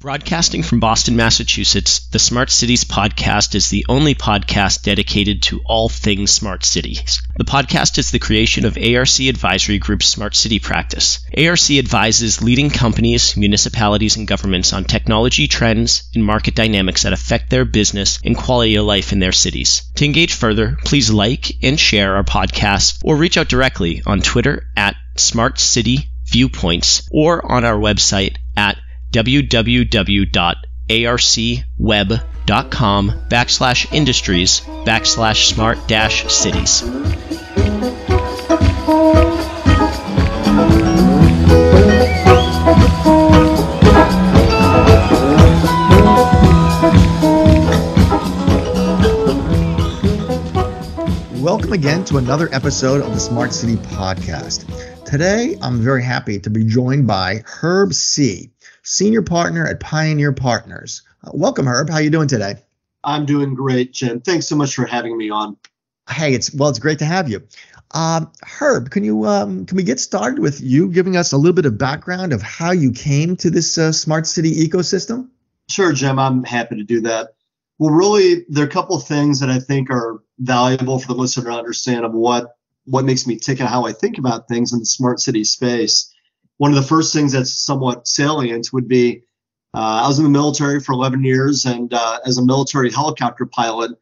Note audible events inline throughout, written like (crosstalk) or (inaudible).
Broadcasting from Boston, Massachusetts, the Smart Cities podcast is the only podcast dedicated to all things smart cities. The podcast is the creation of ARC Advisory Group's Smart City practice. ARC advises leading companies, municipalities, and governments on technology trends and market dynamics that affect their business and quality of life in their cities. To engage further, please like and share our podcast or reach out directly on Twitter at Smart City Viewpoints or on our website at www.arcweb.com backslash industries backslash smart dash cities. Welcome again to another episode of the Smart City Podcast. Today, I'm very happy to be joined by Herb Sih senior partner at Pioneer Partners. Uh, welcome, Herb. How are you doing today? I'm doing great, Jim. Thanks so much for having me on. Hey, it's well, it's great to have you. Um, Herb, can you um, can we get started with you giving us a little bit of background of how you came to this uh, smart city ecosystem? Sure, Jim. I'm happy to do that. Well, really, there are a couple of things that I think are valuable for the listener to understand of what what makes me tick and how I think about things in the smart city space one of the first things that's somewhat salient would be uh, I was in the military for 11 years, and uh, as a military helicopter pilot,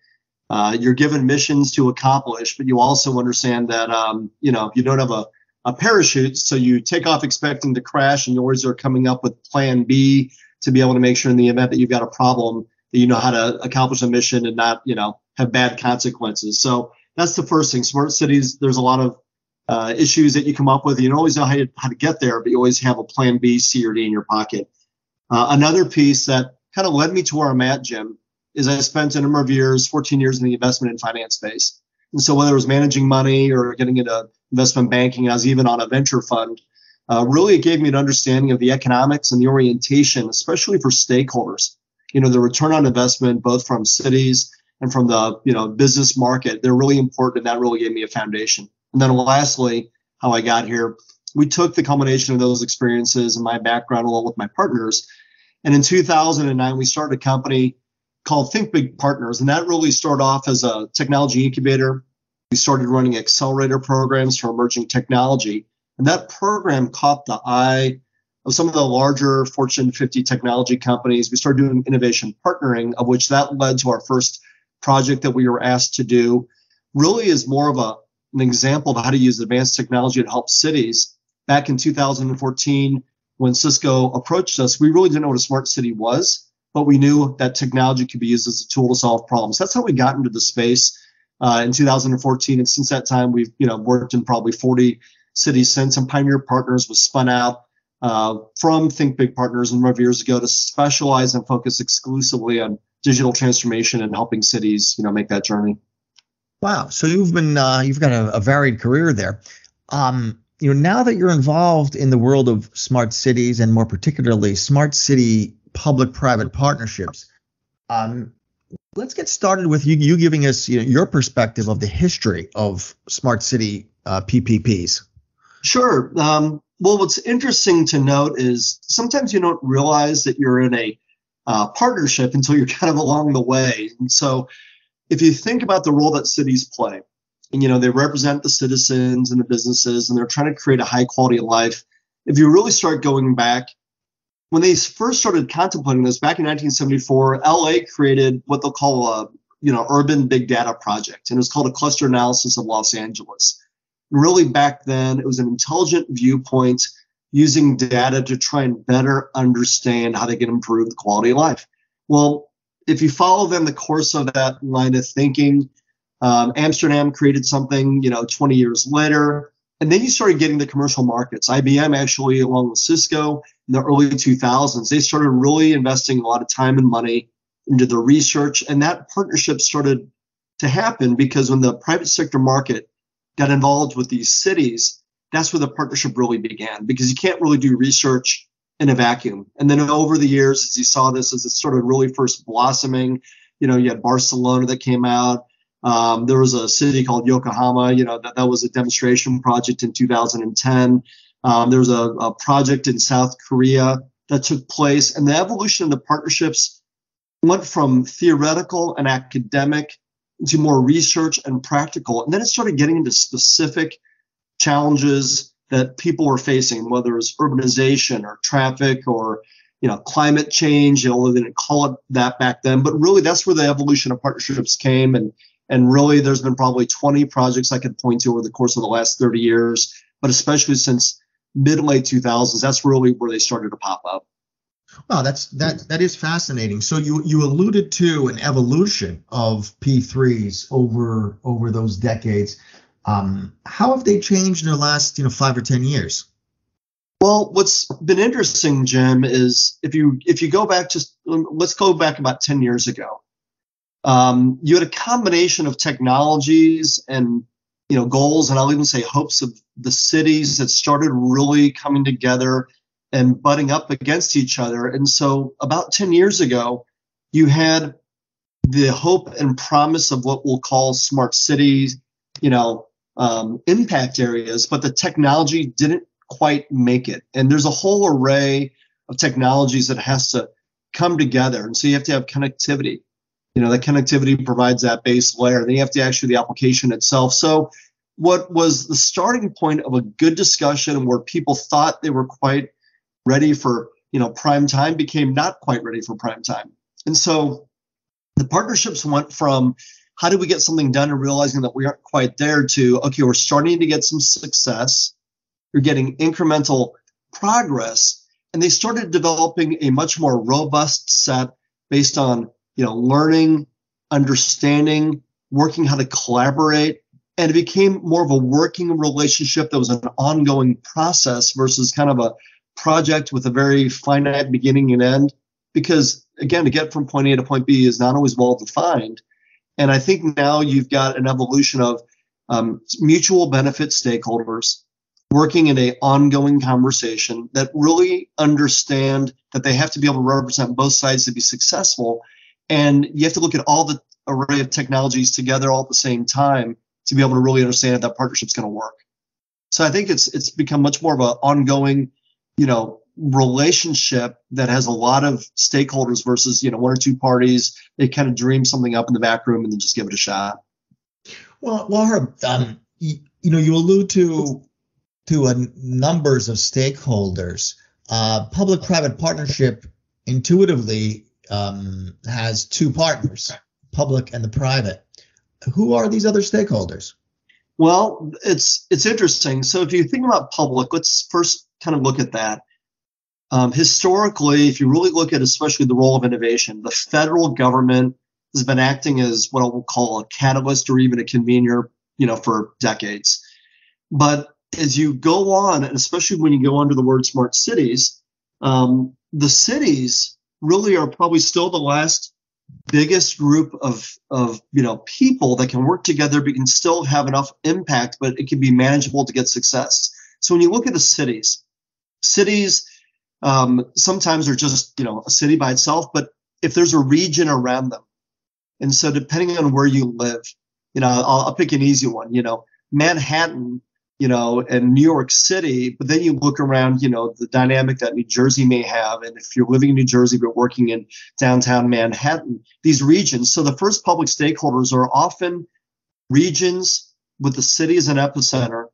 uh, you're given missions to accomplish, but you also understand that um, you know you don't have a, a parachute, so you take off expecting to crash, and you always are coming up with Plan B to be able to make sure in the event that you've got a problem that you know how to accomplish a mission and not you know have bad consequences. So that's the first thing. Smart cities. There's a lot of uh, issues that you come up with. You don't always know how to, how to get there, but you always have a plan B, C, or D in your pocket. Uh, another piece that kind of led me to where I'm at, Jim, is I spent a number of years, 14 years in the investment and finance space. And so whether it was managing money or getting into investment banking, I was even on a venture fund. Uh, really, it gave me an understanding of the economics and the orientation, especially for stakeholders. You know, the return on investment, both from cities and from the you know business market, they're really important, and that really gave me a foundation. And then lastly, how I got here, we took the combination of those experiences and my background along with my partners. And in 2009, we started a company called Think Big Partners. And that really started off as a technology incubator. We started running accelerator programs for emerging technology. And that program caught the eye of some of the larger Fortune 50 technology companies. We started doing innovation partnering, of which that led to our first project that we were asked to do. Really is more of a an example of how to use advanced technology to help cities. Back in 2014, when Cisco approached us, we really didn't know what a smart city was, but we knew that technology could be used as a tool to solve problems. That's how we got into the space uh, in 2014. And since that time, we've you know worked in probably 40 cities since. And Pioneer Partners was spun out uh, from Think Big Partners a number of years ago to specialize and focus exclusively on digital transformation and helping cities, you know, make that journey. Wow. So you've been uh, you've got a, a, varied career there. Um, you know, now that you're involved in the world of smart cities and more particularly smart city public-private partnerships, um, let's get started with you, you giving us you know, your perspective of the history of smart city uh, PPPs. Sure. Um, well, what's interesting to note is sometimes you don't realize that you're in a uh, partnership until you're kind of along the way. And so if you think about the role that cities play, and you know they represent the citizens and the businesses, and they're trying to create a high quality of life. If you really start going back, when they first started contemplating this back in 1974, LA created what they'll call a you know urban big data project, and it was called a cluster analysis of Los Angeles. Really, back then, it was an intelligent viewpoint using data to try and better understand how they can improve the quality of life. Well, if you follow them the course of that line of thinking, um, Amsterdam created something, you know, 20 years later, and then you started getting the commercial markets. IBM actually, along with Cisco, in the early 2000s, they started really investing a lot of time and money into the research, and that partnership started to happen because when the private sector market got involved with these cities, that's where the partnership really began. Because you can't really do research in a vacuum. And then over the years, as you saw this, as it started really first blossoming, you know, you had Barcelona that came out. Um, there was a city called Yokohama, you know, that, that was a demonstration project in 2010. Um, there was a, a, project in South Korea that took place, and the evolution of the partnerships went from theoretical and academic to more research and practical. And then it started getting into specific challenges that people were facing, whether it's urbanization or traffic or you know climate change. Know, they didn't call it that back then, but really that's where the evolution of partnerships came. And and really, there's been probably 20 projects I could point to over the course of the last 30 years, but especially since mid late 2000s, that's really where they started to pop up. Wow, that's that that is fascinating. So you you alluded to an evolution of P3s over over those decades. Um, how have they changed in the last you know five or ten years? Well, what's been interesting, Jim, is if you if you go back just let's go back about ten years ago. Um, you had a combination of technologies and you know goals, and I'll even say hopes of the cities that started really coming together and butting up against each other. And so about 10 years ago, you had the hope and promise of what we'll call smart cities, you know, um, impact areas, but the technology didn't quite make it. And there's a whole array of technologies that has to come together. And so you have to have connectivity. You know, that connectivity provides that base layer. Then you have to actually the application itself. So what was the starting point of a good discussion where people thought they were quite ready for you know prime time became not quite ready for prime time and so the partnerships went from how do we get something done and realizing that we aren't quite there to okay we're starting to get some success. You're getting incremental progress. And they started developing a much more robust set based on you know learning understanding working how to collaborate. And it became more of a working relationship that was an ongoing process versus kind of a project with a very finite beginning and end. Because again to get from point a to point b is not always well defined and i think now you've got an evolution of um, mutual benefit stakeholders working in a ongoing conversation that really understand that they have to be able to represent both sides to be successful. And you have to look at all the array of technologies together all at the same time to be able to really understand if that partnership's going to work. So i think it's it's become much more of an ongoing you know relationship that has a lot of stakeholders versus you know one or two parties. They kind of dream something up in the back room and then just give it a shot. Well well um, you, you, know you allude to to a numbers of stakeholders. Uh, public-private partnership intuitively um, has two partners public and the private. Who are these other stakeholders? Well it's it's interesting. So if you think about public let's first kind of look at that. Um, historically, if you really look at especially the role of innovation, the federal government has been acting as what I will call a catalyst or even a convener, you know, for decades. But as you go on, and especially when you go under the word smart cities, um, the cities really are probably still the last biggest group of of you know people that can work together but can still have enough impact but it can be manageable to get success so when you look at the cities cities um, sometimes are just you know a city by itself but if there's a region around them and so depending on where you live you know I'll, I'll pick an easy one you know manhattan you know and new york city but then you look around you know the dynamic that new jersey may have and if you're living in new jersey but working in downtown manhattan these regions so the first public stakeholders are often regions with the city as an epicenter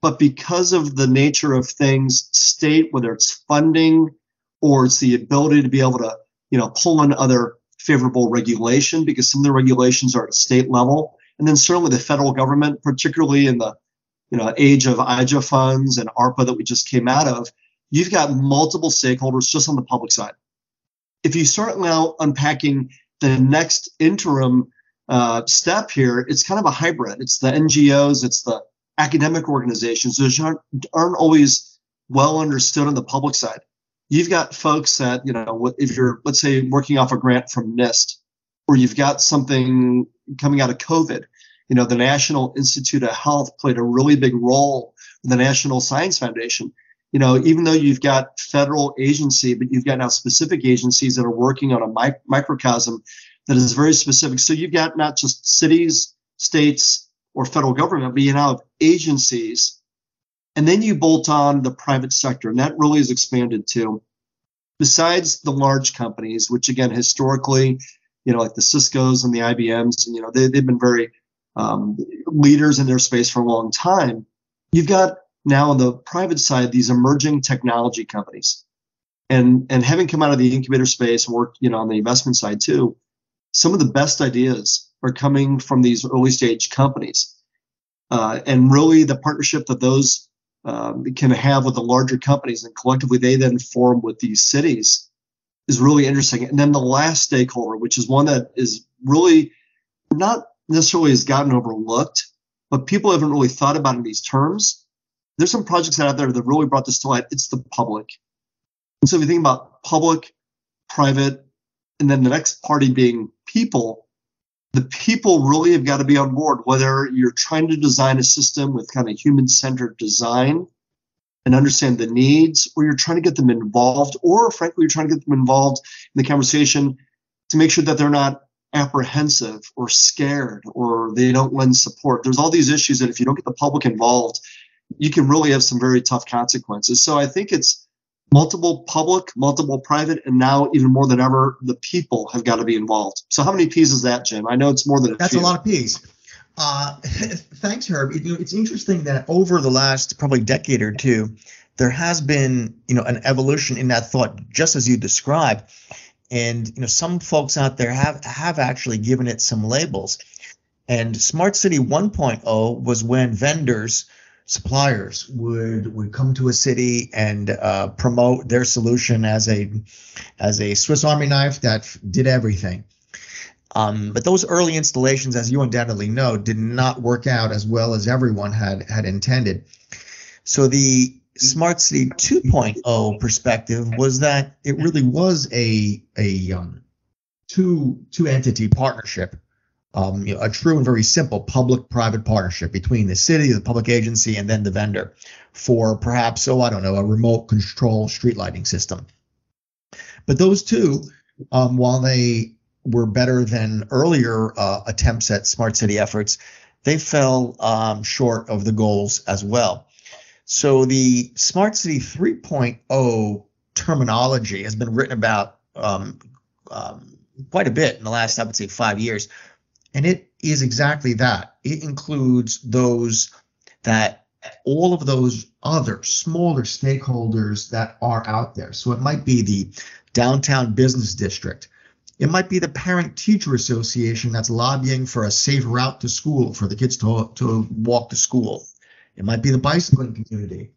but because of the nature of things, state, whether it's funding or it's the ability to be able to, you know, pull in other favorable regulation because some of the regulations are at state level. And then certainly the federal government, particularly in the, you know, age of IJA funds and ARPA that we just came out of, you've got multiple stakeholders just on the public side. If you start now unpacking the next interim uh, step here, it's kind of a hybrid. It's the NGOs, it's the academic organizations, which aren't, aren't always well understood on the public side. You've got folks that, you know, if you're, let's say, working off a grant from NIST, or you've got something coming out of COVID, you know, the National Institute of Health played a really big role in the National Science Foundation. You know, even though you've got federal agency, but you've got now specific agencies that are working on a mic- microcosm that is very specific. So you've got not just cities, states, or federal government, but you now have agencies. And then you bolt on the private sector, and that really has expanded too. besides the large companies, which again historically, you know, like the Cisco's and the IBMs, and you know, they, they've been very um, leaders in their space for a long time. You've got now on the private side these emerging technology companies, and and having come out of the incubator space and worked, you know, on the investment side too, some of the best ideas are coming from these early stage companies, uh, and really the partnership that those um, can have with the larger companies and collectively they then form with these cities is really interesting. And then the last stakeholder, which is one that is really not necessarily has gotten overlooked, but people haven't really thought about in these terms. There's some projects out there that really brought this to light. It's the public. And so if you think about public, private, and then the next party being people, the people really have got to be on board, whether you're trying to design a system with kind of human centered design and understand the needs, or you're trying to get them involved, or frankly, you're trying to get them involved in the conversation to make sure that they're not apprehensive or scared or they don't lend support. There's all these issues that if you don't get the public involved, you can really have some very tough consequences. So I think it's multiple public, multiple private, and now even more than ever, the people have got to be involved. So how many P's is that, Jim? I know it's more than a That's few. a lot of P's. Uh, (laughs) thanks, Herb. You know, it's interesting that over the last probably decade or two, there has been you know an evolution in that thought, just as you described. And you know, some folks out there have have actually given it some labels. And Smart City 1.0 was when vendors suppliers would would come to a city and uh, promote their solution as a as a Swiss Army knife that did everything. Um, but those early installations, as you undoubtedly know, did not work out as well as everyone had had intended. So the Smart City 2.0 perspective was that it really was a a um, two two entity partnership um, you know, a true and very simple public-private partnership between the city, the public agency, and then the vendor for perhaps, oh, I don't know, a remote control street lighting system. But those two, um, while they were better than earlier uh, attempts at smart city efforts, they fell um, short of the goals as well. So the Smart City 3.0 terminology has been written about um, um, quite a bit in the last, I would say, five years. And it is exactly that. It includes those that all of those other smaller stakeholders that are out there. So it might be the downtown business district. It might be the parent teacher association that's lobbying for a safe route to school for the kids to, to walk to school. It might be the bicycling community.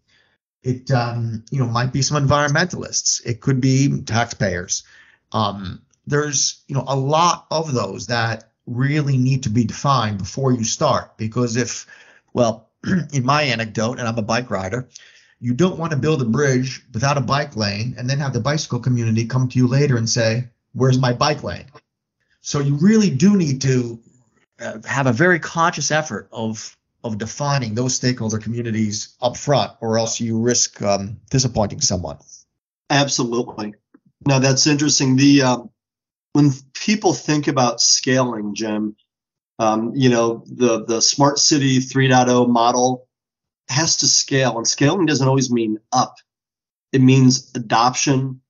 It um, you know might be some environmentalists. It could be taxpayers. Um, there's you know a lot of those that really need to be defined before you start. Because if well (clears throat) in my anecdote and i'm a bike rider you don't want to build a bridge without a bike lane and then have the bicycle community come to you later and say where's my bike lane? So you really do need to uh, have a very conscious effort of of defining those stakeholder communities up front or else you risk um, disappointing someone. Absolutely. Now that's interesting. The um, when people think about scaling, Jim, um, you know, the, the smart city 3.0 model has to scale and scaling doesn't always mean up. It means adoption,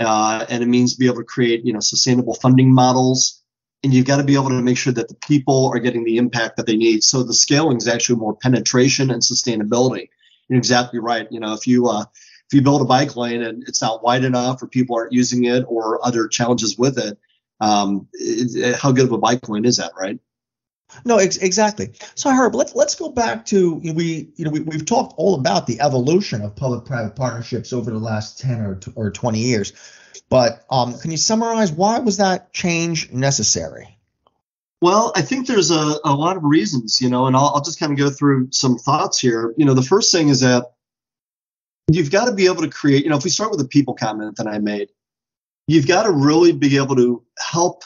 uh, and it means be able to create, you know, sustainable funding models. And you've got to be able to make sure that the people are getting the impact that they need. So the scaling is actually more penetration and sustainability. You're exactly right. You know, if you, uh, if you build a bike lane and it's not wide enough or people aren't using it or other challenges with it, um, it, it, how good of a bike lane is that, right? No, ex- exactly. So Herb, let's let's go back to you know, we you know we, we've talked all about the evolution of public-private partnerships over the last ten or t- or twenty years, but um, can you summarize why was that change necessary? Well, I think there's a, a lot of reasons, you know, and I'll, I'll just kind of go through some thoughts here. You know, the first thing is that you've got to be able to create, you know, if we start with the people comment that I made, you've got to really be able to help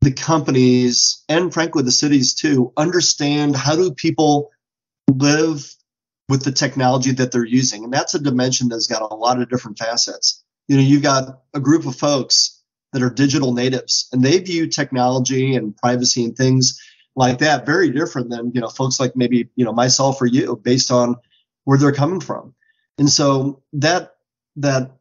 the companies and frankly the cities too understand how do people live with the technology that they're using. And that's a dimension that's got a lot of different facets. You know, you've got a group of folks that are digital natives and they view technology and privacy and things like that very different than, you know, folks like maybe, you know, myself or you based on where they're coming from. And so that that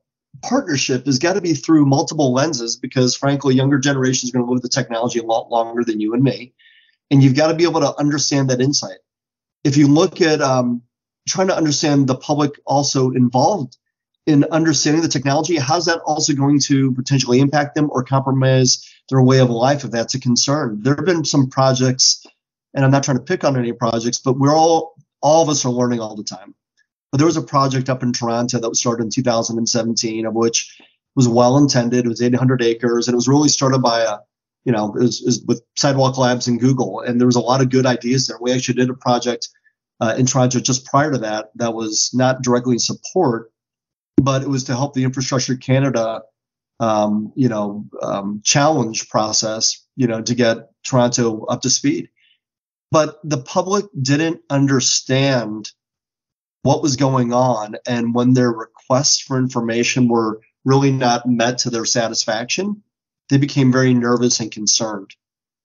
partnership has got to be through multiple lenses because, frankly, younger generations are going to live with the technology a lot longer than you and me. And you've got to be able to understand that insight. If you look at um, trying to understand the public also involved in understanding the technology, how's that also going to potentially impact them or compromise their way of life if that's a concern? There have been some projects, and I'm not trying to pick on any projects, but we're all, all of us are learning all the time. But there was a project up in Toronto that was started in 2017, of which was well intended. It was 800 acres, and it was really started by a, you know, it was, it was with Sidewalk Labs and Google, and there was a lot of good ideas there. We actually did a project uh, in Toronto just prior to that that was not directly in support but it was to help the Infrastructure Canada, um, you know, um, challenge process, you know, to get Toronto up to speed. But the public didn't understand what was going on, and when their requests for information were really not met to their satisfaction, they became very nervous and concerned.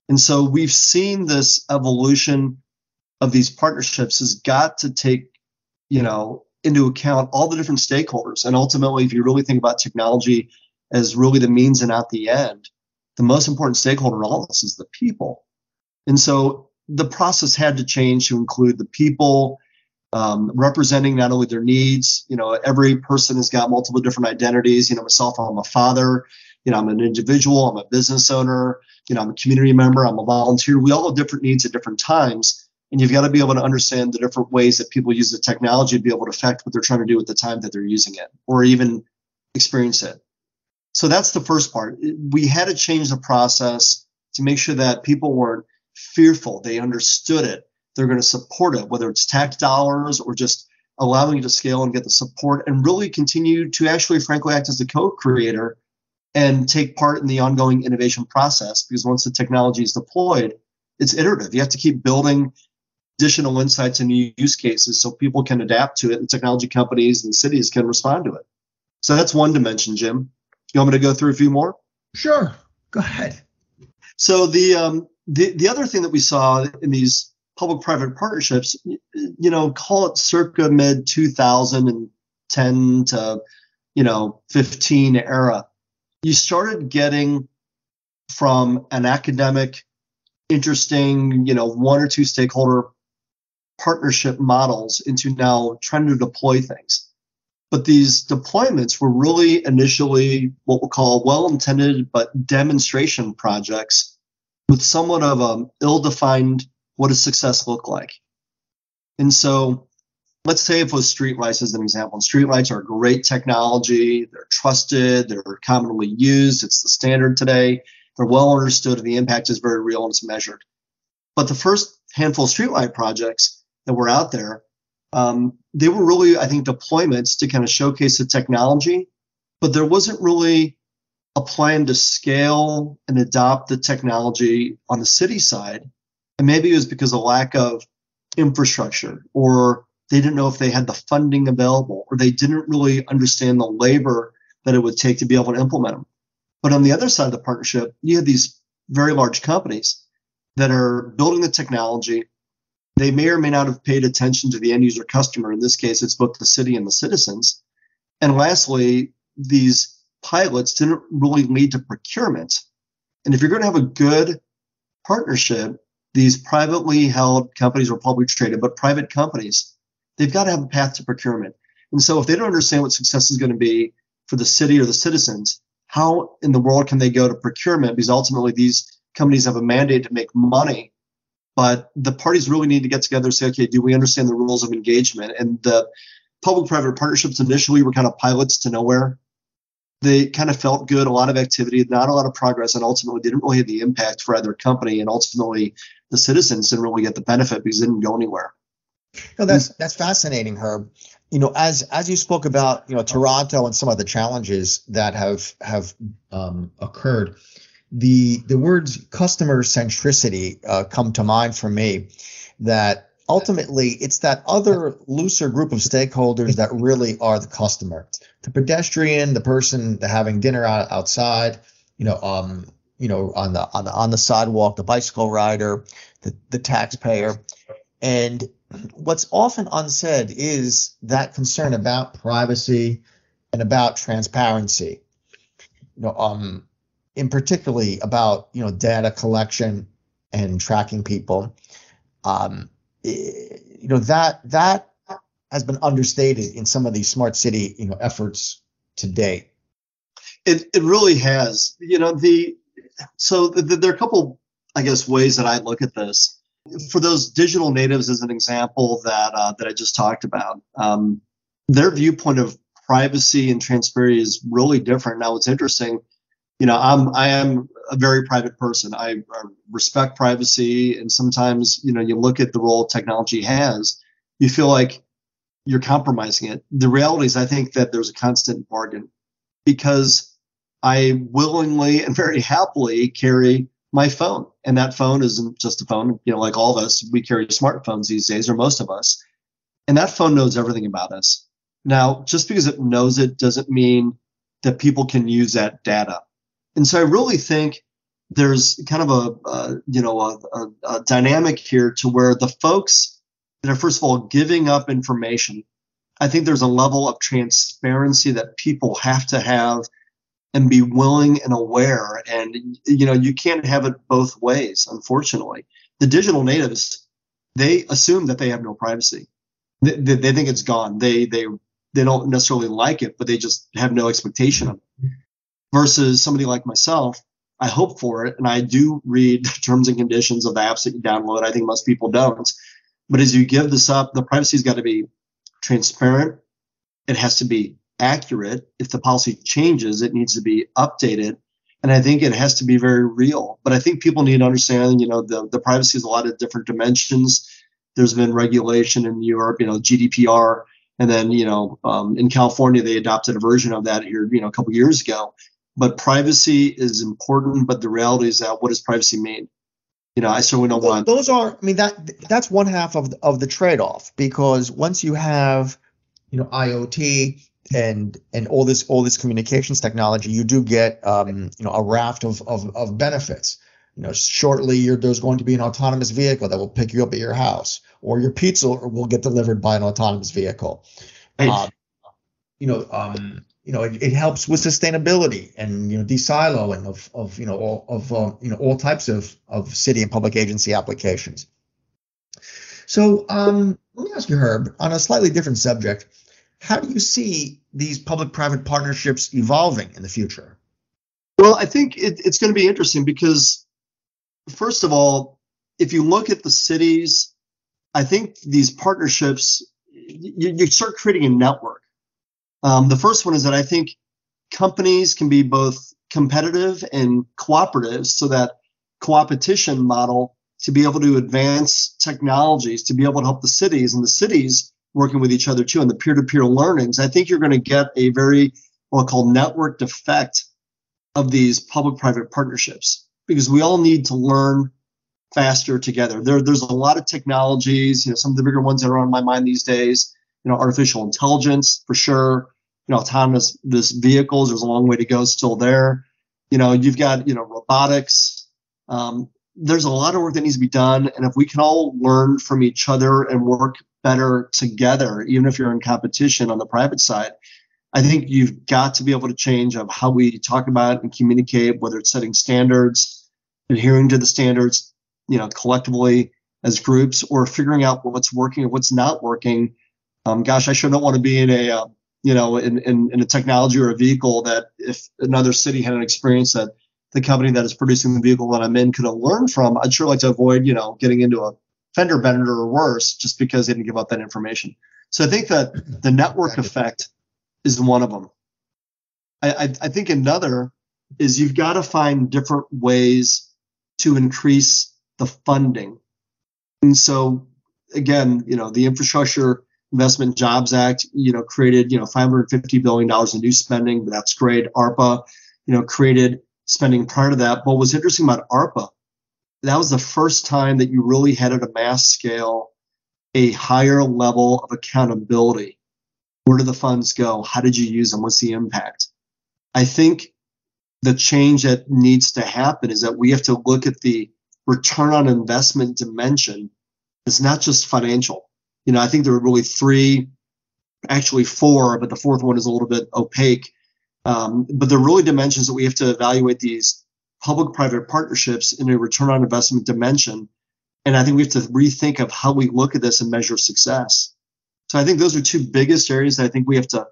And so we've seen this evolution of these partnerships has got to take, you know, into account all the different stakeholders. And ultimately, if you really think about technology as really the means and not the end, the most important stakeholder in all this is the people. And so the process had to change to include the people um, representing not only their needs, you know, every person has got multiple different identities. You know, myself, I'm a father, you know, I'm an individual, I'm a business owner, you know, I'm a community member, I'm a volunteer. We all have different needs at different times. And you've got to be able to understand the different ways that people use the technology to be able to affect what they're trying to do at the time that they're using it or even experience it. So that's the first part. We had to change the process to make sure that people weren't fearful. They understood it. They're going to support it, whether it's tax dollars or just allowing you to scale and get the support and really continue to actually, frankly, act as the co creator and take part in the ongoing innovation process. Because once the technology is deployed, it's iterative. You have to keep building additional insights and new use cases so people can adapt to it and technology companies and cities can respond to it. So that's one dimension, Jim. You want me to go through a few more? Sure. Go ahead. So the um, the the other thing that we saw in these public-private partnerships, you know, call it circa mid 2010 to you know 15 era, you started getting from an academic, interesting, you know, one or two stakeholder partnership models into now trying to deploy things. But these deployments were really initially what we'll call well intended but demonstration projects with somewhat of an ill defined what does success look like. And so let's say if it was streetlights as an example. And streetlights are great technology, they're trusted, they're commonly used, it's the standard today, they're well understood, and the impact is very real and it's measured. But the first handful of streetlight projects that were out there, um, they were really, I think, deployments to kind of showcase the technology, but there wasn't really a plan to scale and adopt the technology on the city side. And maybe it was because of lack of infrastructure, or they didn't know if they had the funding available, or they didn't really understand the labor that it would take to be able to implement them. But on the other side of the partnership, you have these very large companies that are building the technology, they may or may not have paid attention to the end user customer. In this case, it's both the city and the citizens. And lastly, these pilots didn't really lead to procurement. And if you're going to have a good partnership, these privately held companies or publicly traded, but private companies, they've got to have a path to procurement. And so if they don't understand what success is going to be for the city or the citizens, how in the world can they go to procurement? Because ultimately these companies have a mandate to make money but the parties really need to get together and say, okay, do we understand the rules of engagement? And the public-private partnerships initially were kind of pilots to nowhere. They kind of felt good, a lot of activity, not a lot of progress, and ultimately didn't really have the impact for either company. And ultimately, the citizens didn't really get the benefit because it didn't go anywhere. No, that's that's fascinating, Herb. You know, as as you spoke about, you know, Toronto and some of the challenges that have have um, occurred the the words customer centricity uh, come to mind for me. That ultimately it's that other looser group of stakeholders that really are the customer, the pedestrian, the person having dinner out, outside, you know, um, you know, on the on the on the sidewalk, the bicycle rider, the the taxpayer, and what's often unsaid is that concern about privacy and about transparency. You know, um, in particularly about you know data collection and tracking people. Um, eh, you know that that has been understated in some of these smart city you know efforts to date. It it really has. You know the so the, there are a couple I guess ways that I look at this. For those digital natives, as an example that uh, that I just talked about, um, their viewpoint of privacy and transparency is really different. Now, what's interesting, you know, I'm I am a very private person. I, I respect privacy, and sometimes, you know, you look at the role technology has, you feel like you're compromising it. The reality is, I think that there's a constant bargain because I willingly and very happily carry my phone. And that phone isn't just a phone, you know, like all of us, we carry smartphones these days, or most of us. And that phone knows everything about us. Now, just because it knows it doesn't mean that people can use that data. And so I really think there's kind of a, you know a, a, a dynamic here to where the folks that are first of all giving up information i think there's a level of transparency that people have to have and be willing and aware and you know you can't have it both ways unfortunately the digital natives they assume that they have no privacy they, they, they think it's gone they they they don't necessarily like it but they just have no expectation of it versus somebody like myself I hope for it, and I do read (laughs) terms and conditions of the apps that you download. I think most people don't. But as you give this up, the privacy's got to be transparent. It has to be accurate. If the policy changes, it needs to be updated. And I think it has to be very real. But I think people need to understand, you know, the, the privacy is a lot of different dimensions. There's been regulation in Europe, you know, GDPR. And then, you know, um, in California, they adopted a version of that here, you know, a couple years ago but privacy is important. But the reality is that what does privacy mean? You know, I certainly don't want. Those are, I mean, that that's one half of the, of the trade-off because once you have, you know, IoT and and all this all this communications technology, you do get, um, you know, a raft of of, of benefits. You know, shortly there's going to be an autonomous vehicle that will pick you up at your house, or your pizza will get delivered by an autonomous vehicle. Uh, you know, um, you know, it, it, helps with sustainability and you know desiloing of of you know all of uh, you know all types of of city and public agency applications. So um, let me ask you, Herb, on a slightly different subject. How do you see these public-private partnerships evolving in the future? Well, I think it, it's going to be interesting because, first of all, if you look at the cities, I think these partnerships, you, you start creating a network um, the first one is that I think companies can be both competitive and cooperative so that coopetition model to be able to advance technologies to be able to help the cities and the cities working with each other too and the peer-to-peer learnings i think you're going to get a very what I call networked effect of these public-private partnerships because we all need to learn faster together there, there's a lot of technologies you know some of the bigger ones that are on my mind these days you know, artificial intelligence for sure. You know, autonomous this vehicles. There's a long way to go still there. You know, you've got you know robotics. Um, there's a lot of work that needs to be done, and if we can all learn from each other and work better together, even if you're in competition on the private side, I think you've got to be able to change of how we talk about and communicate, whether it's setting standards, adhering to the standards, you know, collectively as groups, or figuring out what's working and what's not working. Um, gosh, I sure don't want to be in a, uh, you know, in, in, in a technology or a vehicle that if another city had an experience that the company that is producing the vehicle that I'm in could have learned from, I'd sure like to avoid, you know, getting into a fender bender or worse just because they didn't give up that information. So I think that (clears throat) the network effect is one of them. I, I, I think another is you've got to find different ways to increase the funding. And so again, you know, the infrastructure Investment Jobs Act, you know, created, you know, 550 billion dollars in new spending. That's great. ARPA, you know, created spending prior to that. But what's interesting about ARPA, that was the first time that you really had at a mass scale a higher level of accountability. Where do the funds go? How did you use them? What's the impact? I think the change that needs to happen is that we have to look at the return on investment dimension. It's not just financial you know, I think there are really three actually four, but the fourth one is a little bit opaque. Um, but they're really dimensions that we have to evaluate these public-private partnerships in a return on investment dimension. And I think we have to rethink of how we look at this and measure success. So I think those are two biggest areas that I think we have to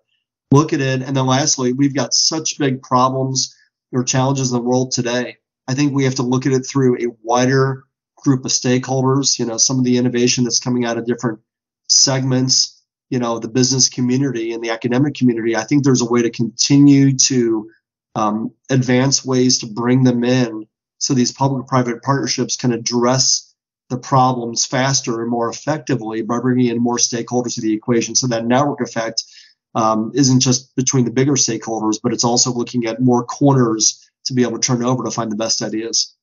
look at it. And then lastly, we've got such big problems or challenges in the world today. I think we have to look at it through a wider group of stakeholders, you know, some of the innovation that's coming out of different segments, you know, the business community and the academic community. I think there's a way to continue to um, advance ways to bring them in so these public private partnerships can address the problems faster and more effectively by bringing in more stakeholders to the equation. So that network effect um, isn't just between the bigger stakeholders, but it's also looking at more corners to be able to turn over to find the best ideas.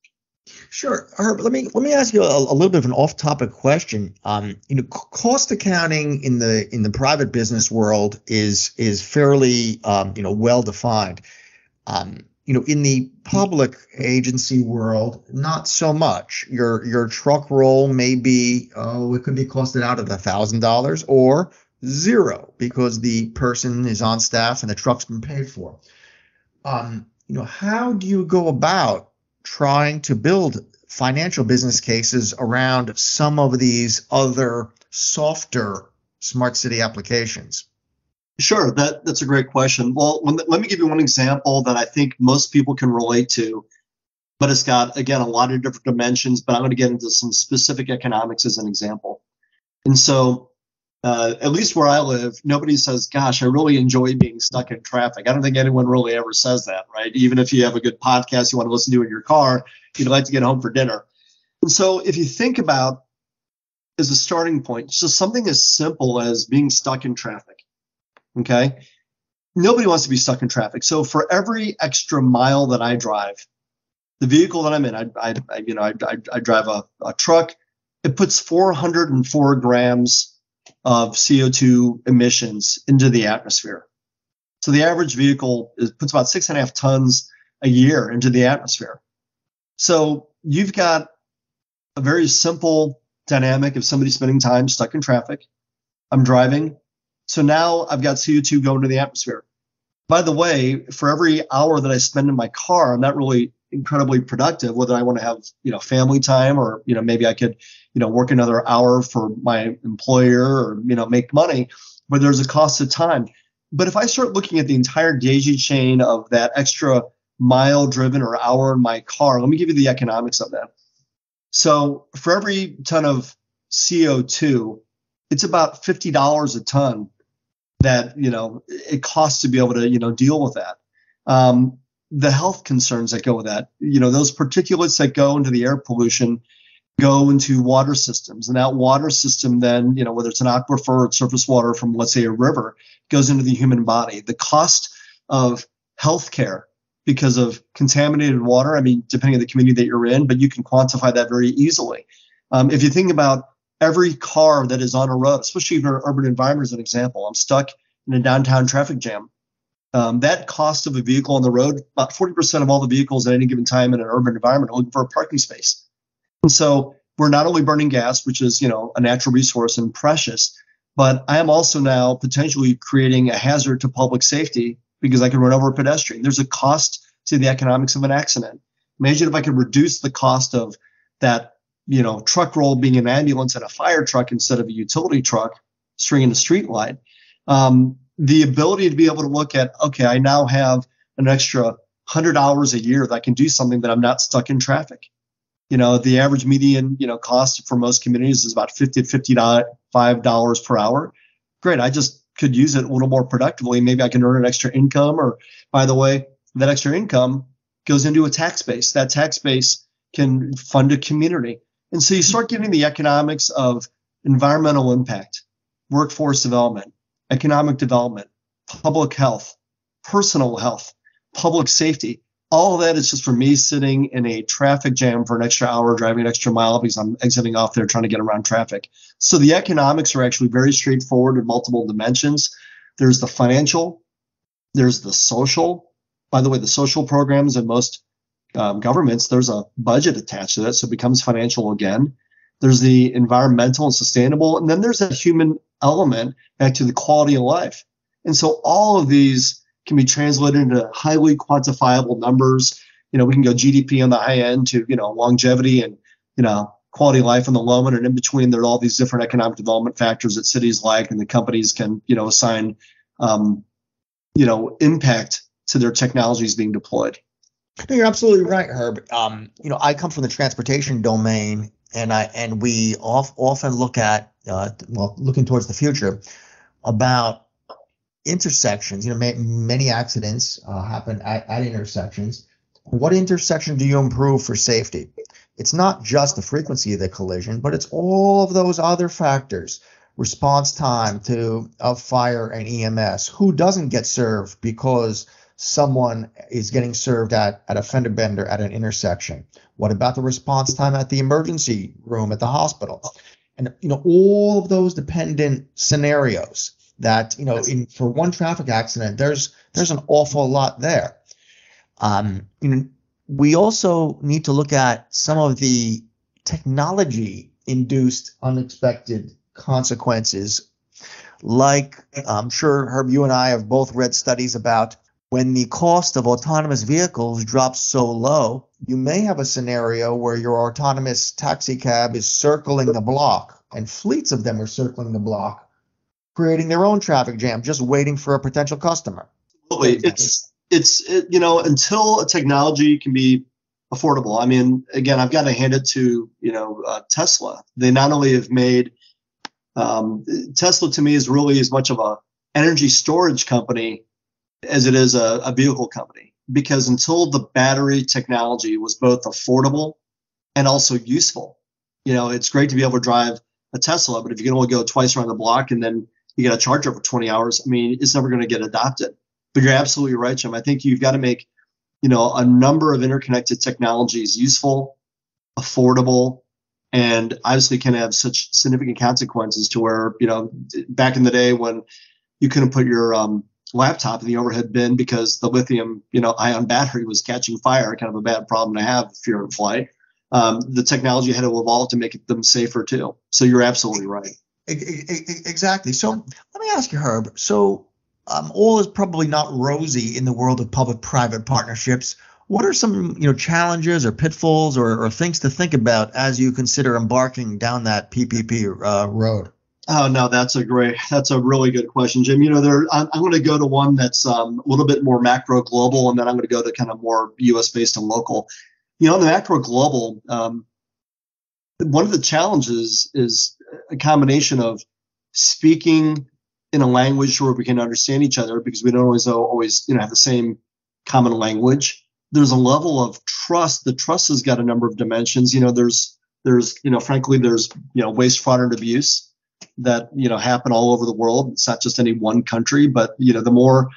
Sure, Herb. Let me let me ask you a, a little bit of an off-topic question. Um, you know, cost accounting in the in the private business world is is fairly um, you know well defined. Um, you know, in the public agency world, not so much. Your your truck roll may be oh, it could be costed out at a thousand dollars or zero because the person is on staff and the truck's been paid for. Um, you know, how do you go about trying to build financial business cases around some of these other softer smart city applications? Sure, that, that's a great question. Well, let me give you one example that I think most people can relate to, but it's got, again, a lot of different dimensions, but I'm going to get into some specific economics as an example. And so uh, at least where I live, nobody says, "Gosh, I really enjoy being stuck in traffic." I don't think anyone really ever says that, right? Even if you have a good podcast you want to listen to in your car, you'd like to get home for dinner. And so, if you think about as a starting point, just something as simple as being stuck in traffic, okay? Nobody wants to be stuck in traffic. So, for every extra mile that I drive, the vehicle that I'm in, I, I, I you know, I, I, I drive a, a truck. It puts 404 grams of CO2 emissions into the atmosphere. So the average vehicle is, puts about six and a half tons a year into the atmosphere. So you've got a very simple dynamic of somebody spending time stuck in traffic. I'm driving. So now I've got CO2 going to the atmosphere. By the way, for every hour that I spend in my car, I'm not really incredibly productive, whether I want to have, you know, family time or, you know, maybe I could, you know, work another hour for my employer or, you know, make money, but there's a cost of time. But if I start looking at the entire daisy chain of that extra mile driven or hour in my car, let me give you the economics of that. So for every ton of CO2, it's about $50 a ton that, you know, it costs to be able to, you know, deal with that. Um, the health concerns that go with that. You know, those particulates that go into the air pollution go into water systems. And that water system then, you know, whether it's an aquifer or surface water from, let's say, a river, goes into the human body. The cost of healthcare because of contaminated water, I mean, depending on the community that you're in, but you can quantify that very easily. Um, if you think about every car that is on a road, especially in an urban environment as an example, I'm stuck in a downtown traffic jam um, that cost of a vehicle on the road, about 40% of all the vehicles at any given time in an urban environment are looking for a parking space. And so we're not only burning gas, which is, you know, a natural resource and precious, but I am also now potentially creating a hazard to public safety because I can run over a pedestrian. There's a cost to the economics of an accident. Imagine if I could reduce the cost of that, you know, truck roll being an ambulance and a fire truck instead of a utility truck stringing a street light. Um, the ability to be able to look at, okay, I now have an extra 100 hours a year that I can do something that I'm not stuck in traffic. You know, the average median, you know, cost for most communities is about 50 to 55 dollars per hour. Great, I just could use it a little more productively. Maybe I can earn an extra income, or by the way, that extra income goes into a tax base. That tax base can fund a community. And so you start getting the economics of environmental impact, workforce development, economic development, public health, personal health, public safety. All of that is just for me sitting in a traffic jam for an extra hour, driving an extra mile because I'm exiting off there trying to get around traffic. So the economics are actually very straightforward in multiple dimensions. There's the financial, there's the social. By the way, the social programs in most um, governments, there's a budget attached to that, so it becomes financial again. There's the environmental and sustainable, and then there's a human element back to the quality of life. And so all of these can be translated into highly quantifiable numbers. You know, we can go GDP on the high end to, you know, longevity and, you know, quality of life on the low end. And in between, there are all these different economic development factors that cities like and the companies can, you know, assign, um, you know, impact to their technologies being deployed. No, you're absolutely right, Herb. Um, you know, I come from the transportation domain, and I and we off, often look at, uh, well, looking towards the future, about intersections. You know, ma- many accidents uh, happen at, at intersections. What intersection do you improve for safety? It's not just the frequency of the collision, but it's all of those other factors. Response time to of fire and EMS. Who doesn't get served because someone is getting served at, at a fender bender at an intersection? What about the response time at the emergency room at the hospital? And you know, all of those dependent scenarios that, you know, in for one traffic accident, there's there's an awful lot there. Um, you know, we also need to look at some of the technology induced unexpected consequences like i'm sure herb you and i have both read studies about when the cost of autonomous vehicles drops so low, you may have a scenario where your autonomous taxi cab is circling the block and fleets of them are circling the block, creating their own traffic jam, just waiting for a potential customer. Absolutely. It's, it's, it, you know, until a technology can be affordable. I mean, again, I've got to hand it to, you know, uh, Tesla. They not only have made, um, Tesla to me is really as much of a energy storage company as it is a, a vehicle company because until the battery technology was both affordable and also useful, you know, it's great to be able to drive a Tesla, but if you can only go twice around the block and then you got to charge it for 20 hours, I mean, it's never going to get adopted. But you're absolutely right, Jim. I think you've got to make, you know, a number of interconnected technologies useful, affordable, and obviously can have such significant consequences to where, you know, back in the day when you couldn't put your um, laptop in the overhead bin because the lithium, you know, ion battery was catching fire. Kind of a bad problem to have if you're in flight. Um, the technology had to evolve to make them safer too. So you're absolutely right. Exactly. So let me ask you, Herb. So um, all is probably not rosy in the world of public-private partnerships. What are some, you know, challenges or pitfalls or, or things to think about as you consider embarking down that PPP uh, road? Oh no, that's a great, that's a really good question, Jim. You know, there, I'm, I'm going to go to one that's um, a little bit more macro global, and then I'm going to go to kind of more U.S. based and local. You know, the macro global, um, one of the challenges is a combination of speaking in a language where we can understand each other because we don't always always you know have the same common language. There's a level of trust. The trust has got a number of dimensions. You know, there's there's you know, frankly, there's you know, waste, fraud, and abuse that you know happen all over the world. It's not just any one country, but you know the more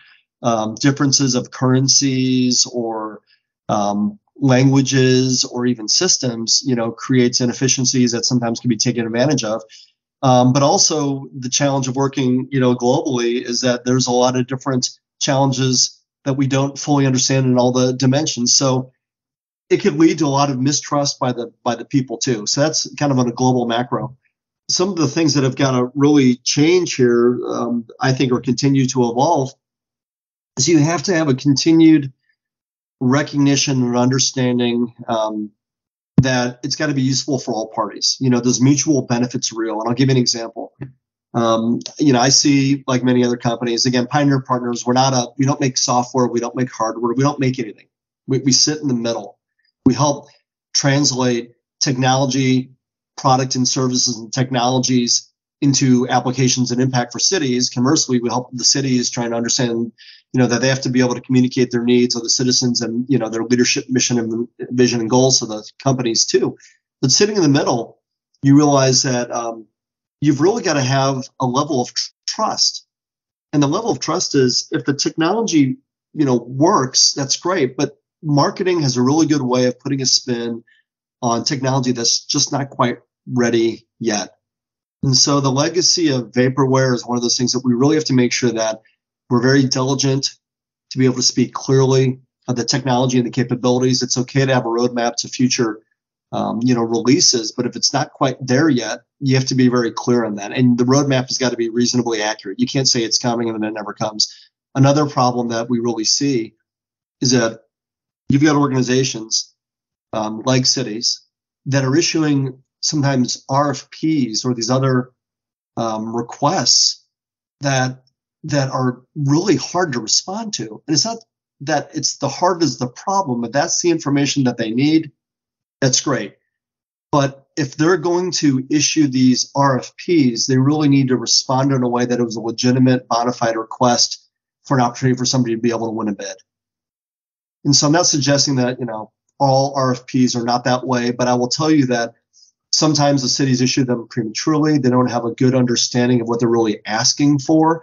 um, differences of currencies or um, languages or even systems, you know, creates inefficiencies that sometimes can be taken advantage of. Um, but also the challenge of working, you know, globally is that there's a lot of different challenges that we don't fully understand in all the dimensions. So it could lead to a lot of mistrust by the by the people too. So that's kind of on a global macro some of the things that have got to really change here, um, I think, or continue to evolve, is you have to have a continued recognition and understanding um, that it's got to be useful for all parties. You know, those mutual benefits real. And I'll give you an example. Um, you know, I see like many other companies, again, Pioneer Partners, we're not a, we don't make software, we don't make hardware, we don't make anything. We, we sit in the middle. We help translate technology product and services and technologies into applications and impact for cities. Conversely, we help the cities trying to understand, you know, that they have to be able to communicate their needs of the citizens and, you know, their leadership mission and vision and goals of the companies too. But sitting in the middle, you realize that um, you've really got to have a level of tr- trust. And the level of trust is if the technology, you know, works, that's great. But marketing has a really good way of putting a spin on technology that's just not quite ready yet. And so the legacy of vaporware is one of those things that we really have to make sure that we're very diligent to be able to speak clearly of the technology and the capabilities. It's okay to have a roadmap to future, um, you know, releases, but if it's not quite there yet, you have to be very clear on that. And the roadmap has got to be reasonably accurate. You can't say it's coming and then it never comes. Another problem that we really see is that you've got organizations um, like cities that are issuing sometimes RFPs or these other um, requests that that are really hard to respond to. And it's not that it's the hard is the problem, but that's the information that they need. That's great. But if they're going to issue these RFPs, they really need to respond in a way that it was a legitimate, bona fide request for an opportunity for somebody to be able to win a bid. And so I'm not suggesting that, you know, all RFPs are not that way, but I will tell you that sometimes the cities issue them prematurely. They don't have a good understanding of what they're really asking for.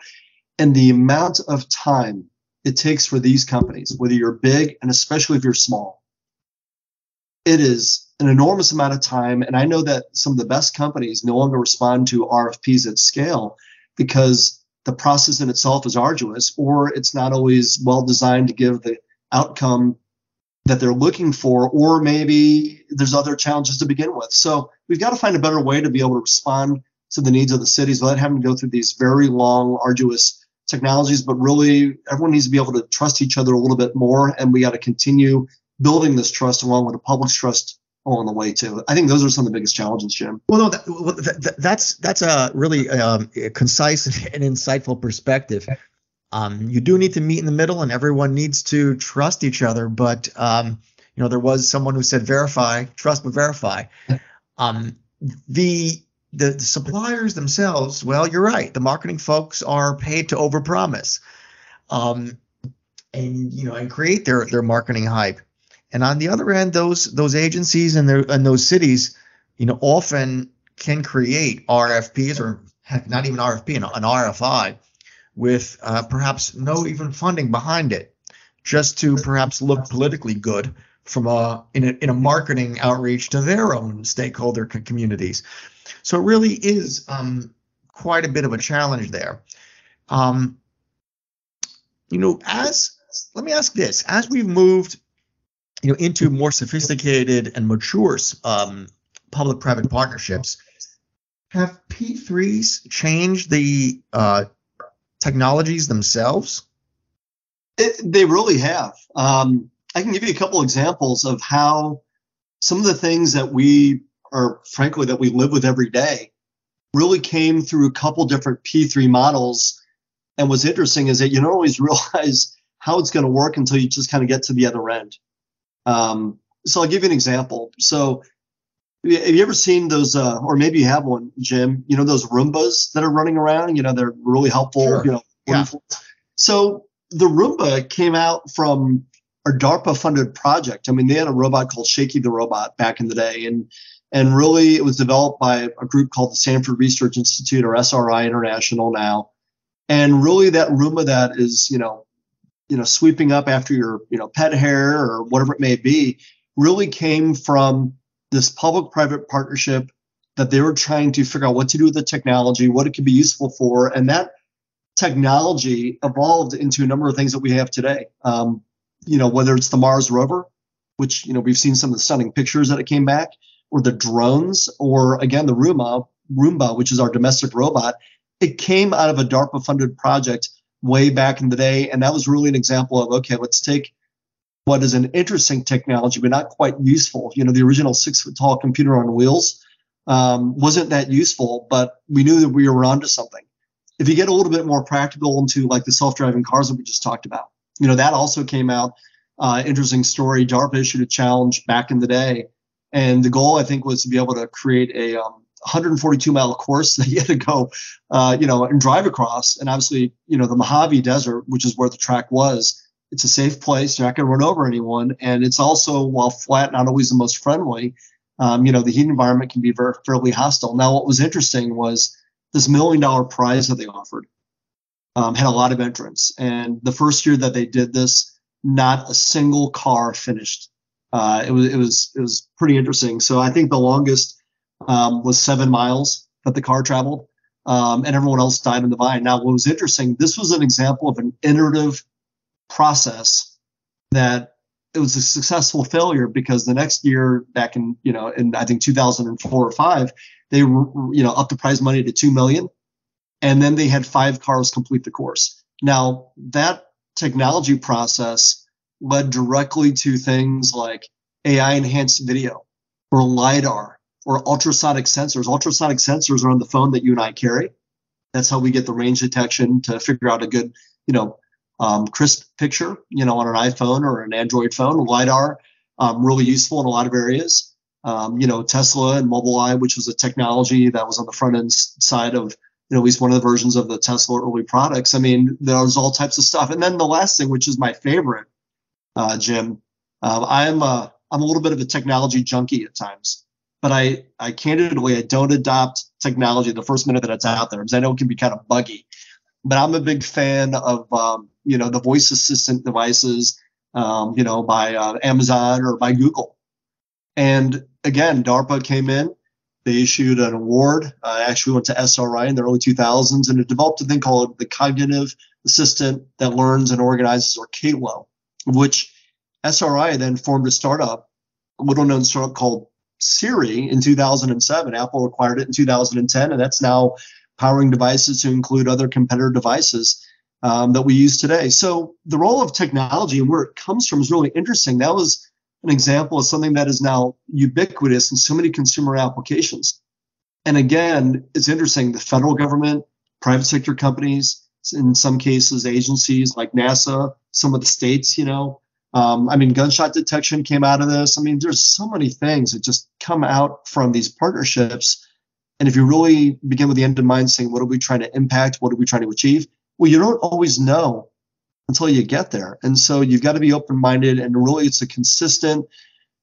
And the amount of time it takes for these companies, whether you're big and especially if you're small, it is an enormous amount of time. And I know that some of the best companies no longer respond to RFPs at scale because the process in itself is arduous or it's not always well designed to give the outcome that they're looking for, or maybe there's other challenges to begin with. So we've got to find a better way to be able to respond to the needs of the cities without having to go through these very long, arduous technologies. But really, everyone needs to be able to trust each other a little bit more, and we got to continue building this trust along with the public's trust along the way too. I think those are some of the biggest challenges, Jim. Well, no, that, well, that, that's that's a really um, concise and insightful perspective. Um, you do need to meet in the middle, and everyone needs to trust each other. But um, you know, there was someone who said, "Verify, trust, but verify." Um, the, the the suppliers themselves, well, you're right. The marketing folks are paid to overpromise, um, and you know, and create their their marketing hype. And on the other end, those those agencies and their and those cities, you know, often can create RFPs or heck, not even RFP, an, an RFI with uh, perhaps no even funding behind it, just to perhaps look politically good from a in a, in a marketing outreach to their own stakeholder communities. So it really is um, quite a bit of a challenge there. Um, you know, as let me ask this: as we've moved you know, into more sophisticated and mature um, public-private partnerships. Have P3s changed the uh, technologies themselves? It, they really have. Um, I can give you a couple examples of how some of the things that we are, frankly, that we live with every day really came through a couple different P3 models. And what's interesting is that you don't always (laughs) realize how it's going to work until you just kind of get to the other end. Um, so I'll give you an example. So have you ever seen those, uh, or maybe you have one, Jim? You know those Roombas that are running around. You know they're really helpful. Sure. You know. Yeah. So the Roomba came out from a DARPA-funded project. I mean, they had a robot called Shaky the Robot back in the day, and and really it was developed by a group called the Stanford Research Institute or SRI International now. And really, that Roomba that is, you know, you know sweeping up after your you know pet hair or whatever it may be really came from this public-private partnership that they were trying to figure out what to do with the technology, what it could be useful for, and that technology evolved into a number of things that we have today. Um, you know, whether it's the Mars rover, which you know we've seen some of the stunning pictures that it came back, or the drones, or again the Roomba, Roomba, which is our domestic robot. It came out of a DARPA-funded project way back in the day. And that was really an example of okay, let's take what is an interesting technology, but not quite useful. You know, the original six foot tall computer on wheels um, wasn't that useful, but we knew that we were onto something. If you get a little bit more practical into like the self driving cars that we just talked about, you know, that also came out. Uh, interesting story. DARPA issued a challenge back in the day. And the goal, I think, was to be able to create a um, 142 mile course (laughs) that you had to go, uh, you know, and drive across. And obviously, you know, the Mojave Desert, which is where the track was, it's a safe place. You're not going to run over anyone. And it's also, while flat, not always the most friendly. Um, you know, the heat environment can be very, fairly hostile. Now, what was interesting was this million dollar prize that they offered um, had a lot of entrants. And the first year that they did this, not a single car finished. Uh, it was it was it was pretty interesting. So I think the longest um, was seven miles that the car traveled, um, and everyone else died in the vine. Now, what was interesting, this was an example of an iterative process that it was a successful failure because the next year, back in you know, in I think 2004 or five, they you know upped the prize money to two million, and then they had five cars complete the course. Now that technology process led directly to things like AI enhanced video or lidar or ultrasonic sensors. Ultrasonic sensors are on the phone that you and I carry. That's how we get the range detection to figure out a good, you know, um, crisp picture, you know, on an iPhone or an Android phone. LiDAR, um, really useful in a lot of areas. Um, you know, Tesla and Mobileye, which was a technology that was on the front end side of, at least one of the versions of the Tesla early products. I mean, there's all types of stuff. And then the last thing, which is my favorite, uh, Jim, um, I'm a, I'm a little bit of a technology junkie at times, but I, I candidly, I don't adopt technology the first minute that it's out there because I know it can be kind of buggy. But I'm a big fan of um, you know the voice assistant devices, um, you know, by uh, Amazon or by Google. And again, DARPA came in. They issued an award. I uh, actually went to SRI in the early 2000s, and it developed a thing called the Cognitive Assistant that Learns and Organizes, or CALO, which SRI then formed a startup, a little-known startup called Siri in 2007. Apple acquired it in 2010, and that's now powering devices to include other competitor devices um, that we use today. So the role of technology and where it comes from is really interesting. That was an example of something that is now ubiquitous in so many consumer applications. And again, it's interesting. The federal government, private sector companies, in some cases, agencies like NASA, some of the states, you know, um, I mean, gunshot detection came out of this. I mean, there's so many things that just come out from these partnerships. And if you really begin with the end in mind, saying, what are we trying to impact? What are we trying to achieve? Well, you don't always know until you get there. And so you've got to be open minded. And really, it's a consistent